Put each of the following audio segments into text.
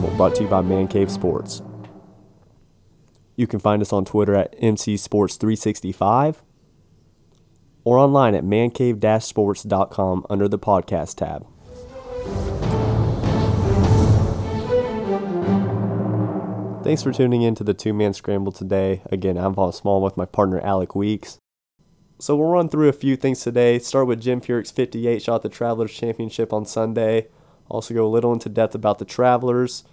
Brought to you by Man Cave Sports. You can find us on Twitter at MC Sports 365 or online at mancave-sports.com under the podcast tab. Thanks for tuning in to the two man scramble today. Again, I'm Vaughn Small with my partner Alec Weeks. So we'll run through a few things today. Start with Jim Furyk's 58 shot the Travelers Championship on Sunday. Also go a little into depth about the Travelers.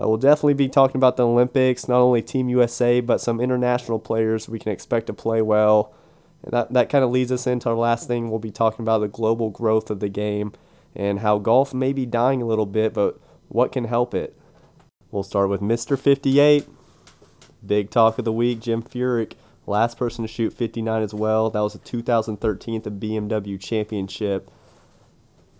Uh, we'll definitely be talking about the Olympics, not only Team USA, but some international players we can expect to play well. And that, that kind of leads us into our last thing. We'll be talking about the global growth of the game and how golf may be dying a little bit, but what can help it? We'll start with Mr. 58. Big talk of the week, Jim Furyk. Last person to shoot 59 as well. That was the 2013 at the BMW Championship.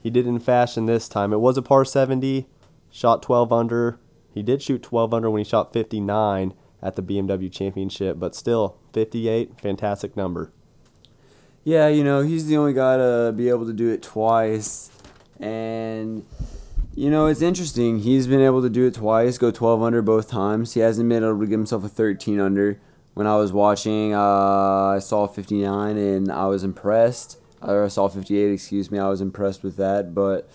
He did it in fashion this time. It was a par 70, shot 12 under. He did shoot 12 under when he shot 59 at the BMW Championship, but still, 58, fantastic number. Yeah, you know, he's the only guy to be able to do it twice. And, you know, it's interesting. He's been able to do it twice, go 12 under both times. He hasn't been able to give himself a 13 under. When I was watching, uh, I saw 59 and I was impressed. Or I saw 58, excuse me. I was impressed with that. But,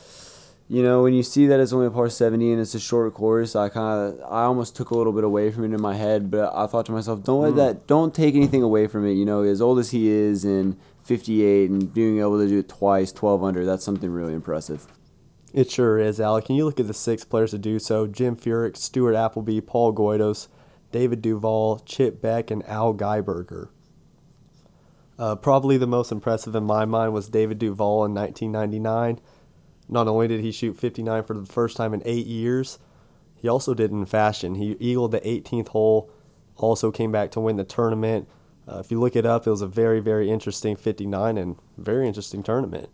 you know, when you see that it's only a par 70 and it's a short course, I kind of, I almost took a little bit away from it in my head. But I thought to myself, don't let Mm. that, don't take anything away from it. You know, as old as he is and 58 and being able to do it twice, 12 under, that's something really impressive. It sure is, Alec. And you look at the six players to do so Jim Furyk, Stuart Appleby, Paul Goydos, David Duval, Chip Beck, and Al Geiberger. Uh, probably the most impressive in my mind was David Duval in 1999. Not only did he shoot 59 for the first time in eight years, he also did in fashion. He eagled the 18th hole, also came back to win the tournament. Uh, if you look it up, it was a very, very interesting 59 and very interesting tournament.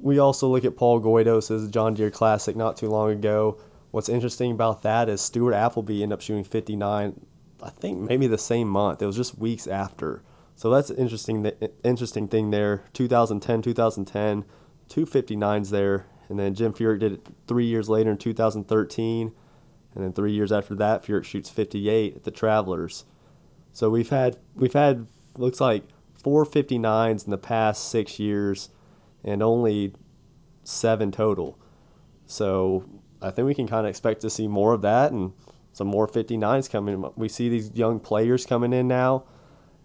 We also look at Paul Goydos' John Deere Classic not too long ago. What's interesting about that is Stuart Appleby ended up shooting 59, I think maybe the same month. It was just weeks after. So that's an interesting, interesting thing there. 2010, 2010, two 59s there. And then Jim Furyk did it three years later in 2013. And then three years after that, Furyk shoots 58 at the Travelers. So we've had, we've had, looks like four 59s in the past six years and only seven total. So I think we can kind of expect to see more of that and some more 59s coming. We see these young players coming in now.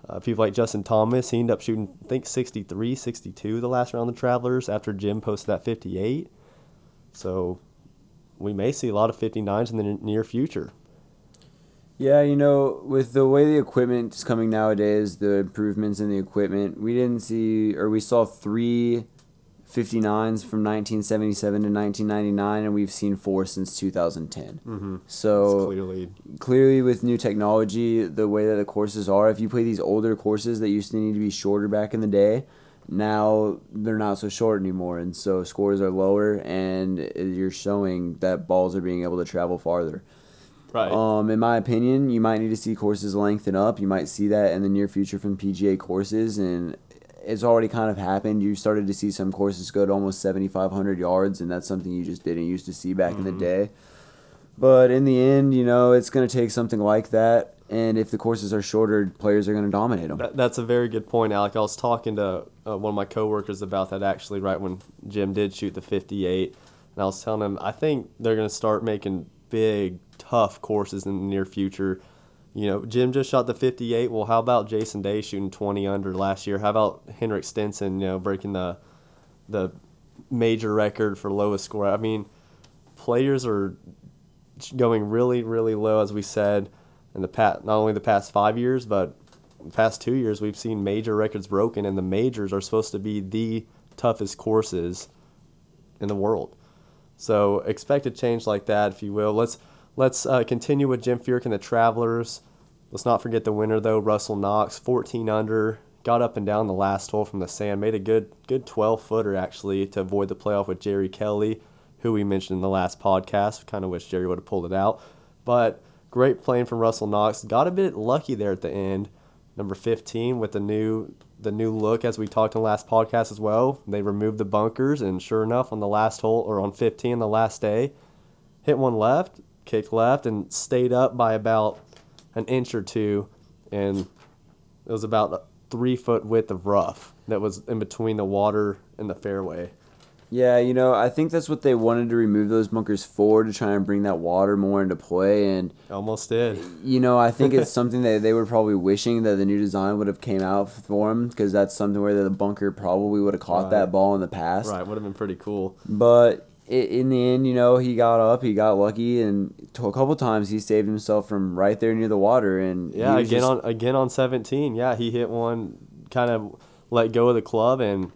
Uh, people like Justin Thomas, he ended up shooting, I think, 63, 62 the last round of the Travelers after Jim posted that 58. So we may see a lot of 59s in the n- near future. Yeah, you know, with the way the equipment is coming nowadays, the improvements in the equipment, we didn't see, or we saw three 59s from 1977 to 1999, and we've seen four since 2010. Mm-hmm. So clearly, clearly with new technology, the way that the courses are, if you play these older courses that used to need to be shorter back in the day, now they're not so short anymore, and so scores are lower, and you're showing that balls are being able to travel farther. right. Um, in my opinion, you might need to see courses lengthen up. You might see that in the near future from PGA courses, and it's already kind of happened. You started to see some courses go to almost 7,500 yards, and that's something you just didn't used to see back in the day. But in the end, you know, it's going to take something like that. And if the courses are shorter, players are going to dominate them. That, that's a very good point, Alec. I was talking to uh, one of my coworkers about that actually right when Jim did shoot the 58, and I was telling him I think they're going to start making big, tough courses in the near future. You know, Jim just shot the 58. Well, how about Jason Day shooting 20 under last year? How about Henrik Stenson, you know, breaking the the major record for lowest score? I mean, players are going really, really low, as we said, in the past, not only the past five years, but past two years, we've seen major records broken, and the majors are supposed to be the toughest courses in the world. So expect a change like that, if you will. Let's let's uh, continue with Jim Furyk and the Travelers. Let's not forget the winner though, Russell Knox, 14 under, got up and down the last hole from the sand, made a good good 12 footer actually to avoid the playoff with Jerry Kelly, who we mentioned in the last podcast. Kind of wish Jerry would have pulled it out, but great playing from Russell Knox. Got a bit lucky there at the end. Number 15 with the new the new look as we talked in the last podcast as well. They removed the bunkers and sure enough on the last hole or on 15 the last day, hit one left, kicked left, and stayed up by about an inch or two, and it was about a three foot width of rough that was in between the water and the fairway. Yeah, you know, I think that's what they wanted to remove those bunkers for to try and bring that water more into play. And Almost did. you know, I think it's something that they were probably wishing that the new design would have came out for them because that's something where the bunker probably would have caught Right. that ball in the past. Right, would have been pretty cool. But in the end, you know, he got up, he got lucky, and a couple times he saved himself from right there near the water. And Yeah, again just- on again on 17. Yeah, he hit one, kind of let go of the club, and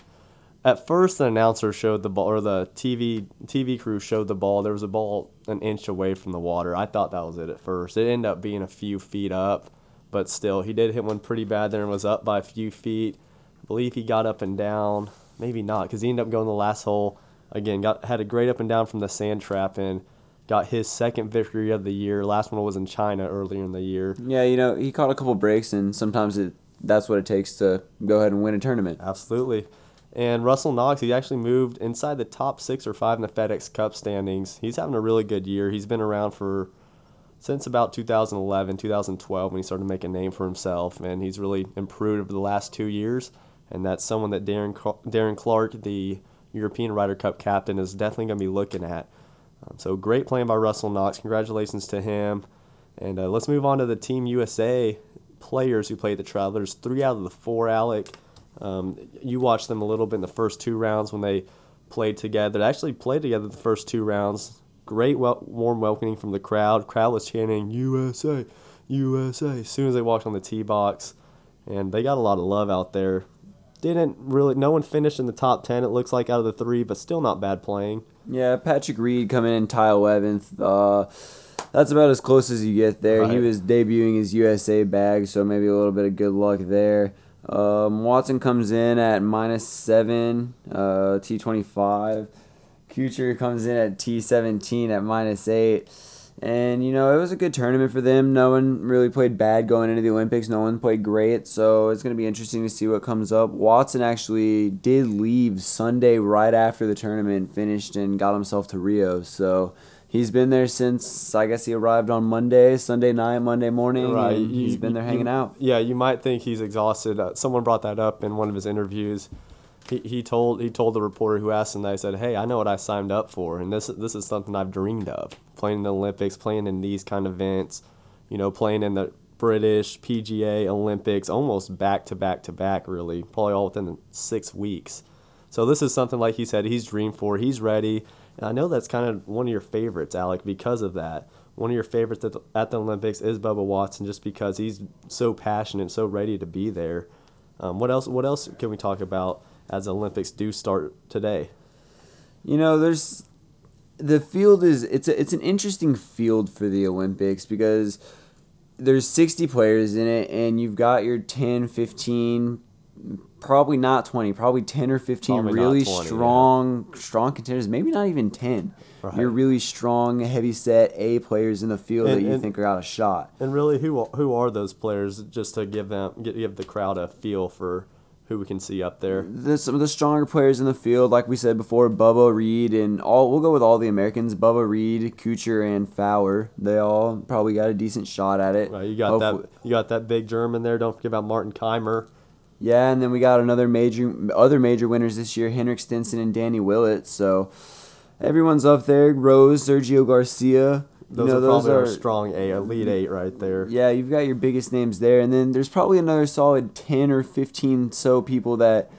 at first the announcer showed the ball, or the TV TV crew showed the ball. There was a ball an inch away from the water. I thought that was it at first. It ended up being a few feet up, but still, he did hit one pretty bad there and was up by a few feet. I believe he got up and down. Maybe not, because he ended up going the last hole. Again, got had a great up and down from the sand trap and got his second victory of the year. Last one was in China earlier in the year. Yeah, you know, he caught a couple breaks, and sometimes it that's what it takes to go ahead and win a tournament. Absolutely. And Russell Knox, he actually moved inside the top six or five in the FedEx Cup standings. He's having a really good year. He's been around for since about 2011, 2012 when he started to make a name for himself, and he's really improved over the last two years. And that's someone that Darren Darren Clarke, the European Ryder Cup captain, is definitely going to be looking at. Um, so great playing by Russell Knox. Congratulations to him. And uh, let's move on to the Team USA players who played the Travelers. Three out of the four, Alec. Um, you watched them a little bit in the first two rounds when they played together. They actually played together the first two rounds. Great wel- warm welcoming from the crowd. Crowd was chanting USA, USA as soon as they walked on the tee box, and they got a lot of love out there. Didn't really, no one finished in the top ten. It looks like out of the three, but still not bad playing. Yeah, Patrick Reed coming in tie 11th. Uh, that's about as close as you get there. He was debuting his USA bag, so maybe a little bit of good luck there. Um, Watson comes in at minus seven, uh, T25. Kuchar comes in at T17 at minus eight. And, you know, it was a good tournament for them. No one really played bad going into the Olympics. No one played great. So it's going to be interesting to see what comes up. Watson actually did leave Sunday right after the tournament finished and got himself to Rio. So he's been there since, I guess he arrived on Monday, Sunday night, Monday morning. Right. he's been there you- hanging out. Yeah, you might think he's exhausted. Uh, someone brought that up in one of his interviews. He, he told he told the reporter who asked him that he said, "Hey, I know what I signed up for, and this this is something I've dreamed of: playing in the Olympics, playing in these kind of events, you know, playing in the British PGA Olympics, almost back to back to back, really, probably all within six weeks. So this is something like he said he's dreamed for. He's ready, and I know that's kind of one of your favorites, Alec, because of that. One of your favorites at the, at the Olympics is Bubba Watson, just because he's so passionate, so ready to be there. Um, what else? What else can we talk about as Olympics do start today? You know, there's the field is it's a, it's an interesting field for the Olympics because there's 60 players in it and you've got your 10, 15 probably not 20, probably 10 or 15 Probably really 20, yeah. strong strong contenders, maybe not even 10. Right. You're really strong, heavy set A players in the field And- that you and- think are out of shot. And really, who who are those players? Just to give them give, give the crowd a feel for who we can see up there. the, some of the stronger players in the field, like we said before, Bubba Reed and all. We'll go with all the Americans: Bubba Reed, Kuchar, and Fowler. They all probably got a decent shot at it. Right, you got Hopefully- that. You got that big German there. Don't forget about Martin Kaymer. Yeah, and then we got another major, other major winners this year: Henrik Stenson and Danny Willett. So everyone's up there. Rose, Sergio Garcia. Those you know, are those probably our are strong eight, elite eight right there. Yeah, you've got your biggest names there, and then there's probably another solid ten or fifteen so people that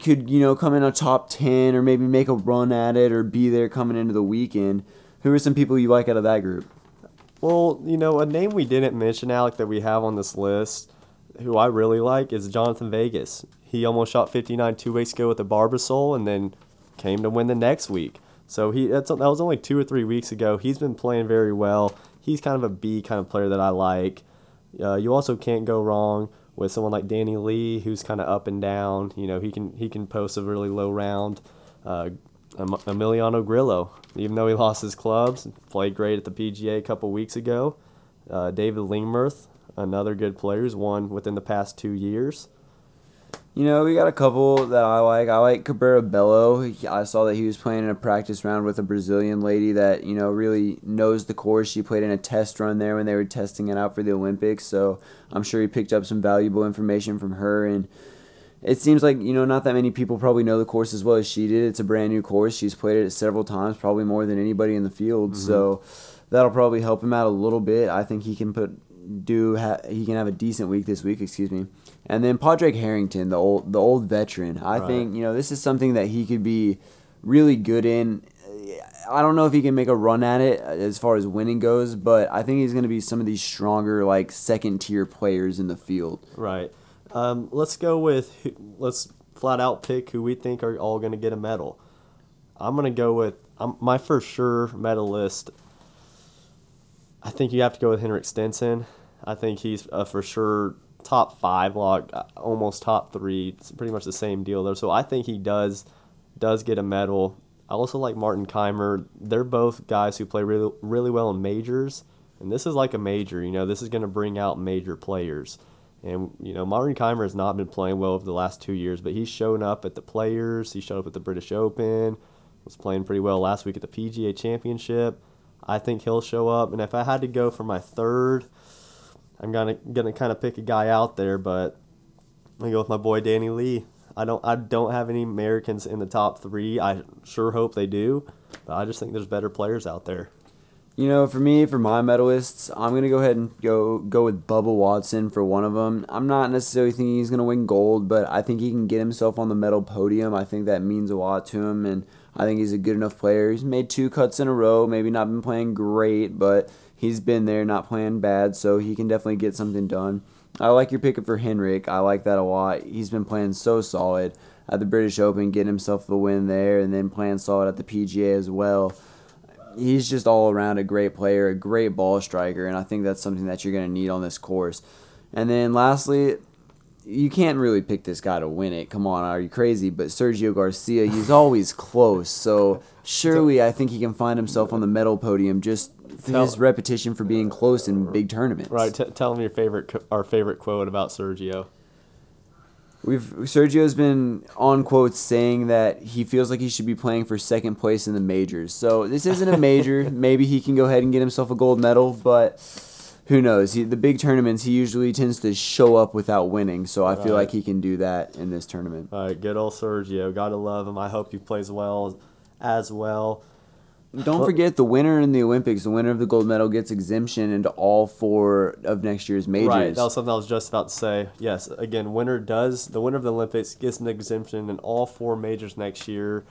could you know come in a top ten or maybe make a run at it or be there coming into the weekend. Who are some people you like out of that group? Well, you know, a name we didn't mention, Alec, that we have on this list, who I really like, is Jhonattan Vegas. He almost shot 59 two weeks ago with the Barbasol and then came to win the next week. So he that's, that was only two or three weeks ago. He's been playing very well. He's kind of a B kind of player that I like. Uh, you also can't go wrong with someone like Danny Lee, who's kind of up and down. You know, he can he can post a really low round. Uh, Em- Emiliano Grillo, even though he lost his clubs, played great at the PGA a couple weeks ago. Uh, David Lingmerth, another good player, who's won within the past two years. You know, we got a couple that I like. I like Cabrera Bello. He- I saw that he was playing in a practice round with a Brazilian lady that, you know, really knows the course. She played in a test run there when they were testing it out for the Olympics. So I'm sure he picked up some valuable information from her. And it seems like, you know, not that many people probably know the course as well as she did. It's a brand new course. She's played it several times, probably more than anybody in the field. Mm-hmm. So that'll probably help him out a little bit. I think he can put do ha- he can have a decent week this week, excuse me. And then Padraig Harrington, the old the old veteran. I Right. think, you know, this is something that he could be really good in. I don't know if he can make a run at it as far as winning goes, but I think he's going to be some of these stronger like second tier players in the field. Right. Um, let's go with let's flat out pick who we think are all going to get a medal. I'm going to go with um, my for sure medalist. I think you have to go with Henrik Stenson. I think he's a for sure top five log, uh, almost top three. It's pretty much the same deal there. So I think he does does get a medal. I also like Martin Kaymer. They're both guys who play really really well in majors, and this is like a major. You know, this is going to bring out major players. And you know, Martin Kaymer has not been playing well over the last two years, but he's shown up at the Players. He showed up at the British Open. Was playing pretty well last week at the PGA Championship. I think he'll show up. And if I had to go for my third, I'm gonna gonna kind of pick a guy out there, but I'm go with my boy Danny Lee. I don't I don't have any Americans in the top three. I sure hope they do, but I just think there's better players out there. You know, for me, for my medalists, I'm gonna go ahead and go go with Bubba Watson for one of them. I'm not necessarily thinking he's gonna win gold, but I think he can get himself on the medal podium. I think that means a lot to him, and I think he's a good enough player. He's made two cuts in a row, maybe not been playing great, but he's been there, not playing bad, so he can definitely get something done. I like your pick for Henrik. I like that a lot. He's been playing so solid at the British Open, getting himself the win there, and then playing solid at the PGA as well he's just all around a great player, a great ball striker, and I think that's something that you're going to need on this course. And then lastly, you can't really pick this guy to win it. Come on, are you crazy? But Sergio Garcia, he's always close. So surely I think he can find himself on the medal podium just Tell- his repetition for being close in big tournaments. Right. T- tell them your favorite our favorite quote about Sergio. We've Sergio's been on quotes saying that he feels like he should be playing for second place in the majors. So this isn't a major. Maybe he can go ahead and get himself a gold medal, but who knows? He, the big tournaments, he usually tends to show up without winning. So I feel like he can do that in this tournament. All right, good old Sergio. Gotta love him. I hope he plays well as well. Don't forget the winner in the Olympics, the winner of the gold medal gets exemption into all four of next year's majors. Right, that was something I was just about to say. Yes, again, winner does the winner of the Olympics gets an exemption in all four majors next year.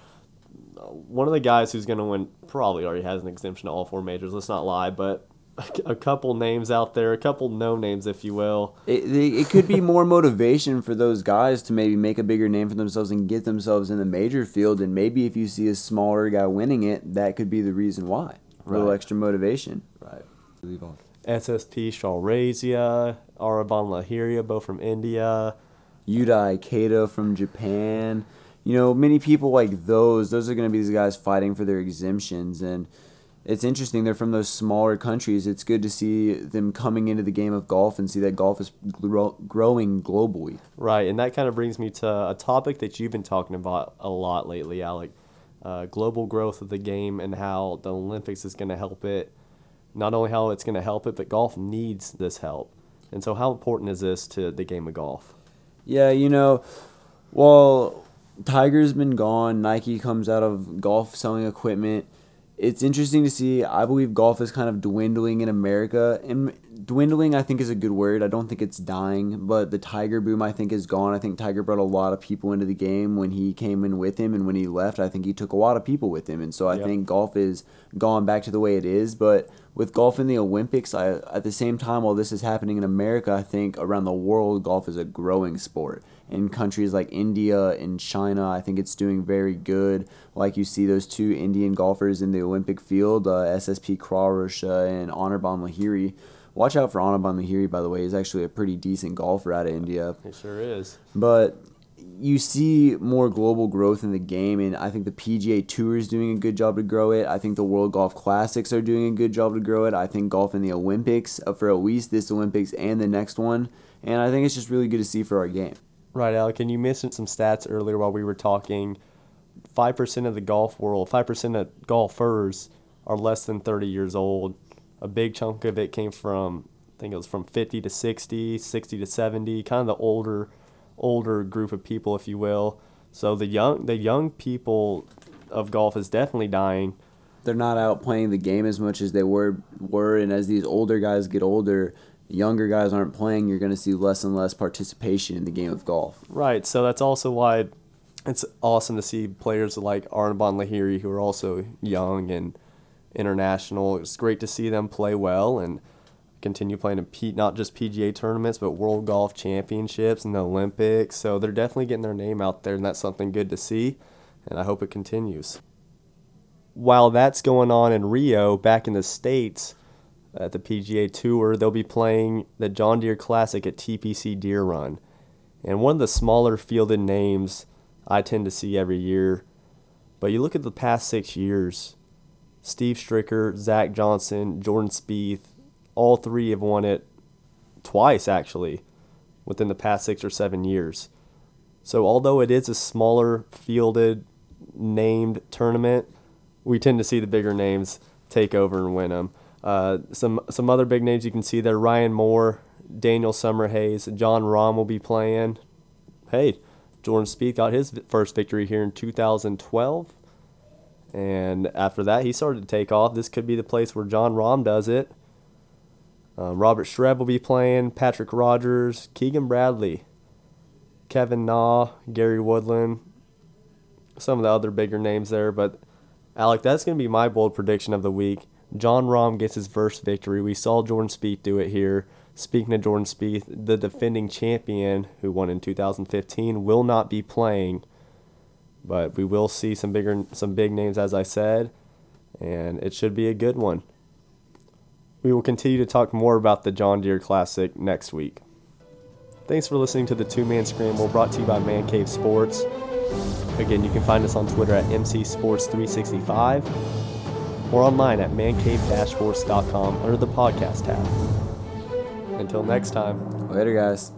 One of the guys who's going to win probably already has an exemption to all four majors. Let's not lie, but a couple names out there, a couple no names, if you will. It, it it could be more motivation for those guys to maybe make a bigger name for themselves and get themselves in the major field. And maybe if you see a smaller guy winning it, that could be the reason why. A little extra motivation. Right. SSP Chawrasia, Anirban Lahiri, both from India. Yudai Kato from Japan. You know, many people like those, those are going to be these guys fighting for their exemptions. And it's interesting. They're from those smaller countries. It's good to see them coming into the game of golf and see that golf is gro- growing globally. Right, and that kind of brings me to a topic that you've been talking about a lot lately, Alec. Uh, global growth of the game and how the Olympics is going to help it. Not only how it's going to help it, but golf needs this help. And so, how important is this to the game of golf? Yeah, you know, well, Tiger's been gone. Nike comes out of golf selling equipment. It's interesting to see. I believe golf is kind of dwindling in America. And dwindling, I think, is a good word. I don't think it's dying, but the Tiger boom, I think, is gone. I think Tiger brought a lot of people into the game when he came in with him, and when he left, I think he took a lot of people with him. And so I Yep. think golf is gone back to the way it is. But with golf in the Olympics, I, at the same time, while this is happening in America, I think around the world, golf is a growing sport. In countries like India and China, I think it's doing very good. Like you see those two Indian golfers in the Olympic field, uh, SSP Chawrasia and Anirban Lahiri. Watch out for Anirban Lahiri, by the way. He's actually a pretty decent golfer out of India. He sure is. But you see more global growth in the game, and I think the PGA Tour is doing a good job to grow it. I think the World Golf Classics are doing a good job to grow it. I think golf in the Olympics, uh, for at least this Olympics and the next one, and I think it's just really good to see for our game. Right, Alec. And you mentioned some stats earlier while we were talking. Five percent of the golf world, five percent of golfers are less than thirty years old. A big chunk of it came from, I think it was from fifty to 60, 60 to seventy, kind of the older, older group of people, if you will. So the young, the young people of golf is definitely dying. They're not out playing the game as much as they were were, and as these older guys get older, younger guys aren't playing. You're going to see less and less participation in the game of golf. Right. So that's also why it's awesome to see players like Anirban Lahiri, who are also young and international. It's great to see them play well and continue playing in P- not just PGA tournaments, but World Golf Championships and the Olympics. So they're definitely getting their name out there, and that's something good to see. And I hope it continues. While that's going on in Rio, back in the States, at the PGA Tour, they'll be playing the John Deere Classic at TPC Deer Run. And one of the smaller fielded names I tend to see every year. But you look at the past six years Steve Stricker, Zach Johnson, Jordan Spieth, all three have won it twice, actually, within the past six or seven years. So, although it is a smaller fielded, named tournament, we tend to see the bigger names take over and win them. Uh, some some other big names you can see there: Ryan Moore, Daniel Summerhays, Jon Rahm will be playing. Hey, Jordan Spieth got his first victory here in 2012, and after that he started to take off. This could be the place where Jon Rahm does it. Uh, Robert Streb will be playing. Patrick Rodgers, Keegan Bradley, Kevin Na, Gary Woodland, some of the other bigger names there. But Alec, that's going to be my bold prediction of the week. Jon Rahm gets his first victory. We saw Jordan Spieth do it here. Speaking of Jordan Spieth, the defending champion who won in 2015 will not be playing, but we will see some bigger some big names as I said, and it should be a good one. We will continue to talk more about the John Deere Classic next week. Thanks for listening to the Two Man Scramble brought to you by Man Cave Sports. Again, you can find us on Twitter at MC Sports 365 or online at mancave-sports.com under the podcast tab. Until next time. Later, guys.